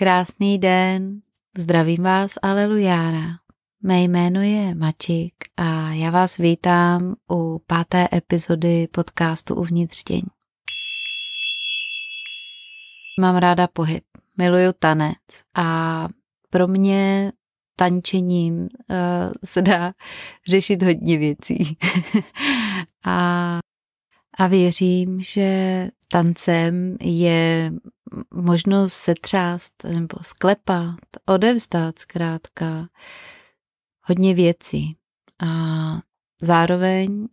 Krásný den, zdravím vás, alelujára. Mé jméno je Mačik a já vás vítám u páté epizody podcastu Uvnitř těň. Mám ráda pohyb, miluju tanec a pro mě tančením uh, se dá řešit hodně věcí. a, a věřím, že tancem je možnost setřást nebo sklepat, odevzdat zkrátka hodně věcí. A zároveň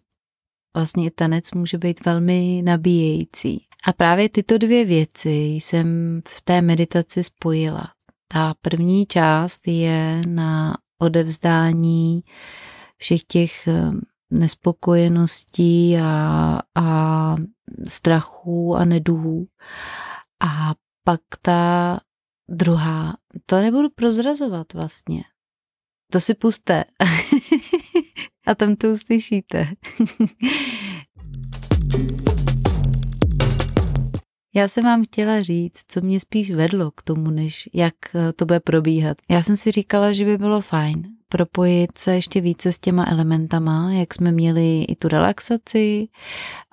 vlastně tanec může být velmi nabíjející. A právě tyto dvě věci jsem v té meditaci spojila. Ta první část je na odevzdání všech těch eh, nespokojeností a, a strachů a neduhů. A pak ta druhá, to nebudu prozrazovat vlastně. To si puste. a tam to uslyšíte. Já jsem vám chtěla říct, co mě spíš vedlo k tomu, než jak to bude probíhat. Já jsem si říkala, že by bylo fajn propojit se ještě více s těma elementama, jak jsme měli i tu relaxaci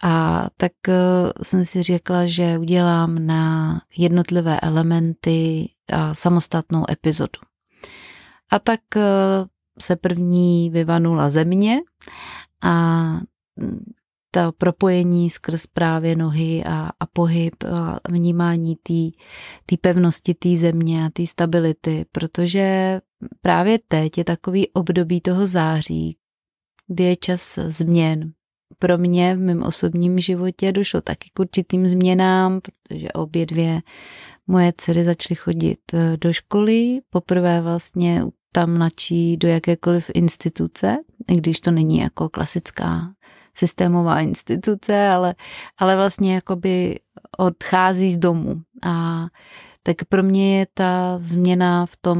a tak eh, jsem si řekla, že udělám na jednotlivé elementy a samostatnou epizodu. A tak eh, se první vyvanula země a mm, to propojení skrz právě nohy a, a pohyb a vnímání té pevnosti té země a té stability, protože právě teď je takový období toho září, kdy je čas změn. Pro mě v mém osobním životě došlo taky k určitým změnám, protože obě dvě moje dcery začaly chodit eh, do školy. Poprvé vlastně tam načí do jakékoliv instituce, i když to není jako klasická systémová instituce, ale, ale vlastně jakoby odchází z domu. A tak pro mě je ta změna v tom,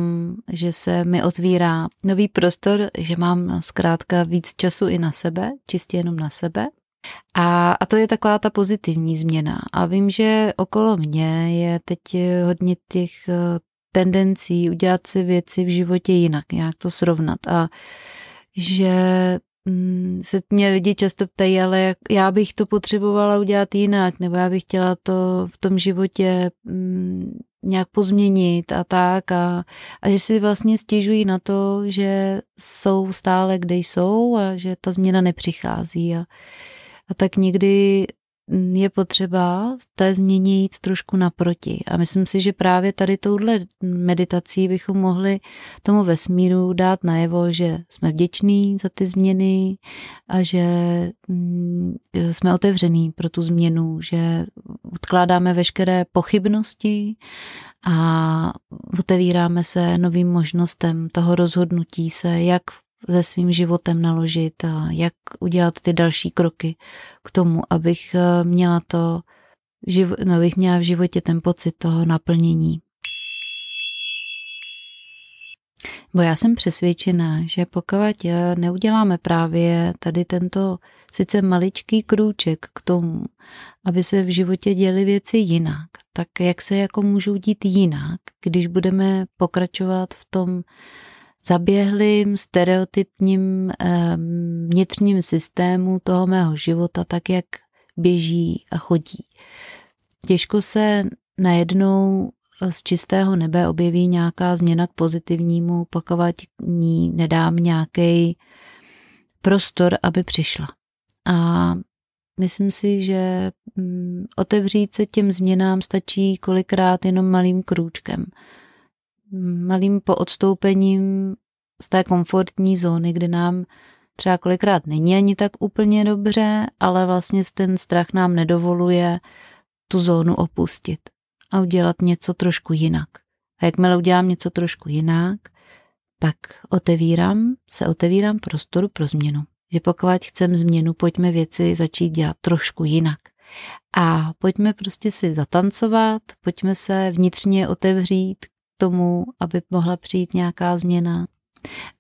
že se mi otvírá nový prostor, že mám zkrátka víc času i na sebe, čistě jenom na sebe. A, a to je taková ta pozitivní změna. A vím, že okolo mě je teď hodně těch eh, tendencí udělat si věci v životě jinak, nějak to srovnat. A že Mm, se mě lidi často ptají, ale jak, já bych to potřebovala udělat jinak, nebo já bych chtěla to v tom životě mm, nějak pozměnit a tak a, a že si vlastně stěžují na to, že jsou stále, kde jsou a že ta změna nepřichází a, a tak někdy je potřeba té změně jít trošku naproti. A myslím si, že právě tady touhle meditací bychom mohli tomu vesmíru dát najevo, že jsme vděční za ty změny a že mm, jsme otevření pro tu změnu, že odkládáme veškeré pochybnosti a otevíráme se novým možnostem toho rozhodnutí se, jak se svým životem naložit a jak udělat ty další kroky k tomu, abych eh, měla to, no, abych měla v životě ten pocit toho naplnění. Bo já jsem přesvědčená, že pokud neuděláme právě tady tento sice maličký krůček k tomu, aby se v životě děly věci jinak, tak jak se jako můžou dít jinak, když budeme pokračovat v tom zaběhlým stereotypním vnitřním systému toho mého života, tak jak běží a chodí. Těžko se najednou z čistého nebe objeví nějaká změna k pozitivnímu, pokud ní nedám nějaký prostor, aby přišla. A myslím si, že mm, otevřít se těm změnám stačí kolikrát jenom malým krůčkem malým poodstoupením z té komfortní zóny, kdy nám třeba kolikrát není ani tak úplně dobře, ale vlastně ten strach nám nedovoluje tu zónu opustit a udělat něco trošku jinak. A jakmile udělám něco trošku jinak, tak otevírám, se otevírám prostoru pro změnu. Že pokud chcem změnu, pojďme věci začít dělat trošku jinak. A pojďme prostě si zatancovat, pojďme se vnitřně otevřít tomu, aby mohla přijít nějaká změna.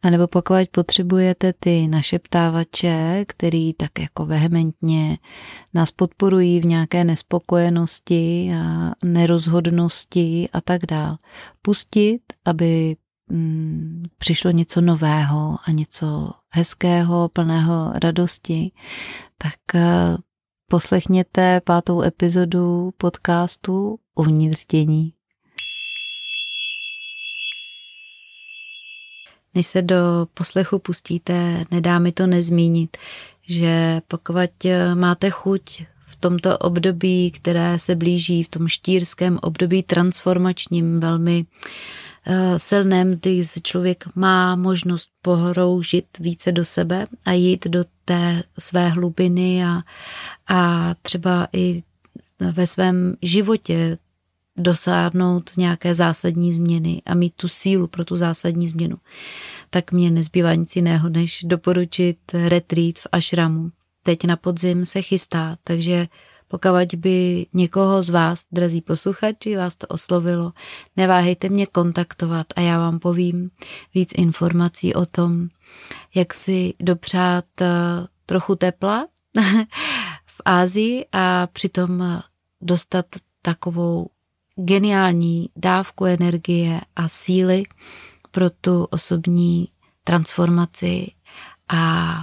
A nebo pokud potřebujete ty našeptávače, který tak jako vehementně nás podporují v nějaké nespokojenosti a nerozhodnosti a tak dál, pustit, aby mm, přišlo něco nového a něco hezkého, plného radosti, tak eh, poslechněte pátou epizodu podcastu Uvnitř dění. Než se do poslechu pustíte, nedá mi to nezmínit, že pokud máte chuť v tomto období, které se blíží, v tom štírském období transformačním, velmi eh, silném, kdy se člověk má možnost pohroužit více do sebe a jít do té své hlubiny a, a třeba i ve svém životě dosáhnout nějaké zásadní změny a mít tu sílu pro tu zásadní změnu, tak mě nezbývá nic jiného, než doporučit retreat v Ashramu. Teď na podzim se chystá, takže pokud by někoho z vás, drazí posluchači, vás to oslovilo, neváhejte mě kontaktovat a já vám povím víc informací o tom, jak si dopřát eh, trochu tepla v Ázii a přitom dostat takovou geniální dávku energie a síly pro tu osobní transformaci a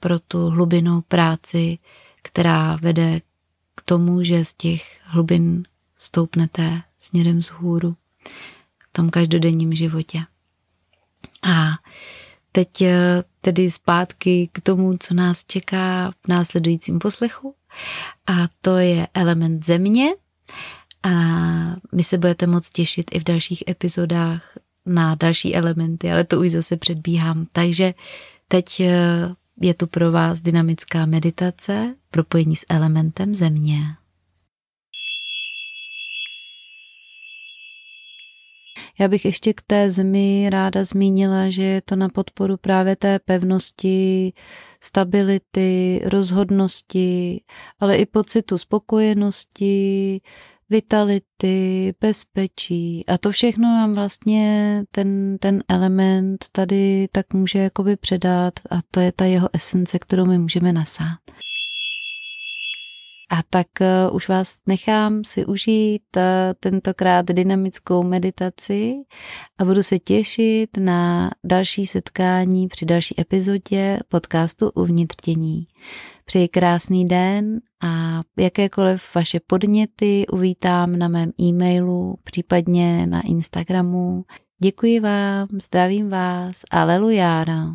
pro tu hlubinou práci, která vede k tomu, že z těch hlubin stoupnete směrem vzhůru v tom každodenním životě. A teď eh, tedy zpátky k tomu, co nás čeká v následujícím poslechu. A to je element země, a vy se budete moc těšit i v dalších epizodách na další elementy, ale to už zase předbíhám. Takže teď eh, je tu pro vás dynamická meditace, propojení s elementem země. Já bych ještě k té zemi ráda zmínila, že je to na podporu právě té pevnosti, stability, rozhodnosti, ale i pocitu spokojenosti, vitality, bezpečí a to všechno nám vlastně ten, ten element tady tak může jakoby předat a to je ta jeho esence, kterou my můžeme nasát. A tak uh, už vás nechám si užít uh, tentokrát dynamickou meditaci a budu se těšit na další setkání při další epizodě podcastu Uvnitř tění. Přeji krásný den a jakékoliv vaše podněty uvítám na mém e-mailu, případně na Instagramu. Děkuji vám, zdravím vás, alelujára.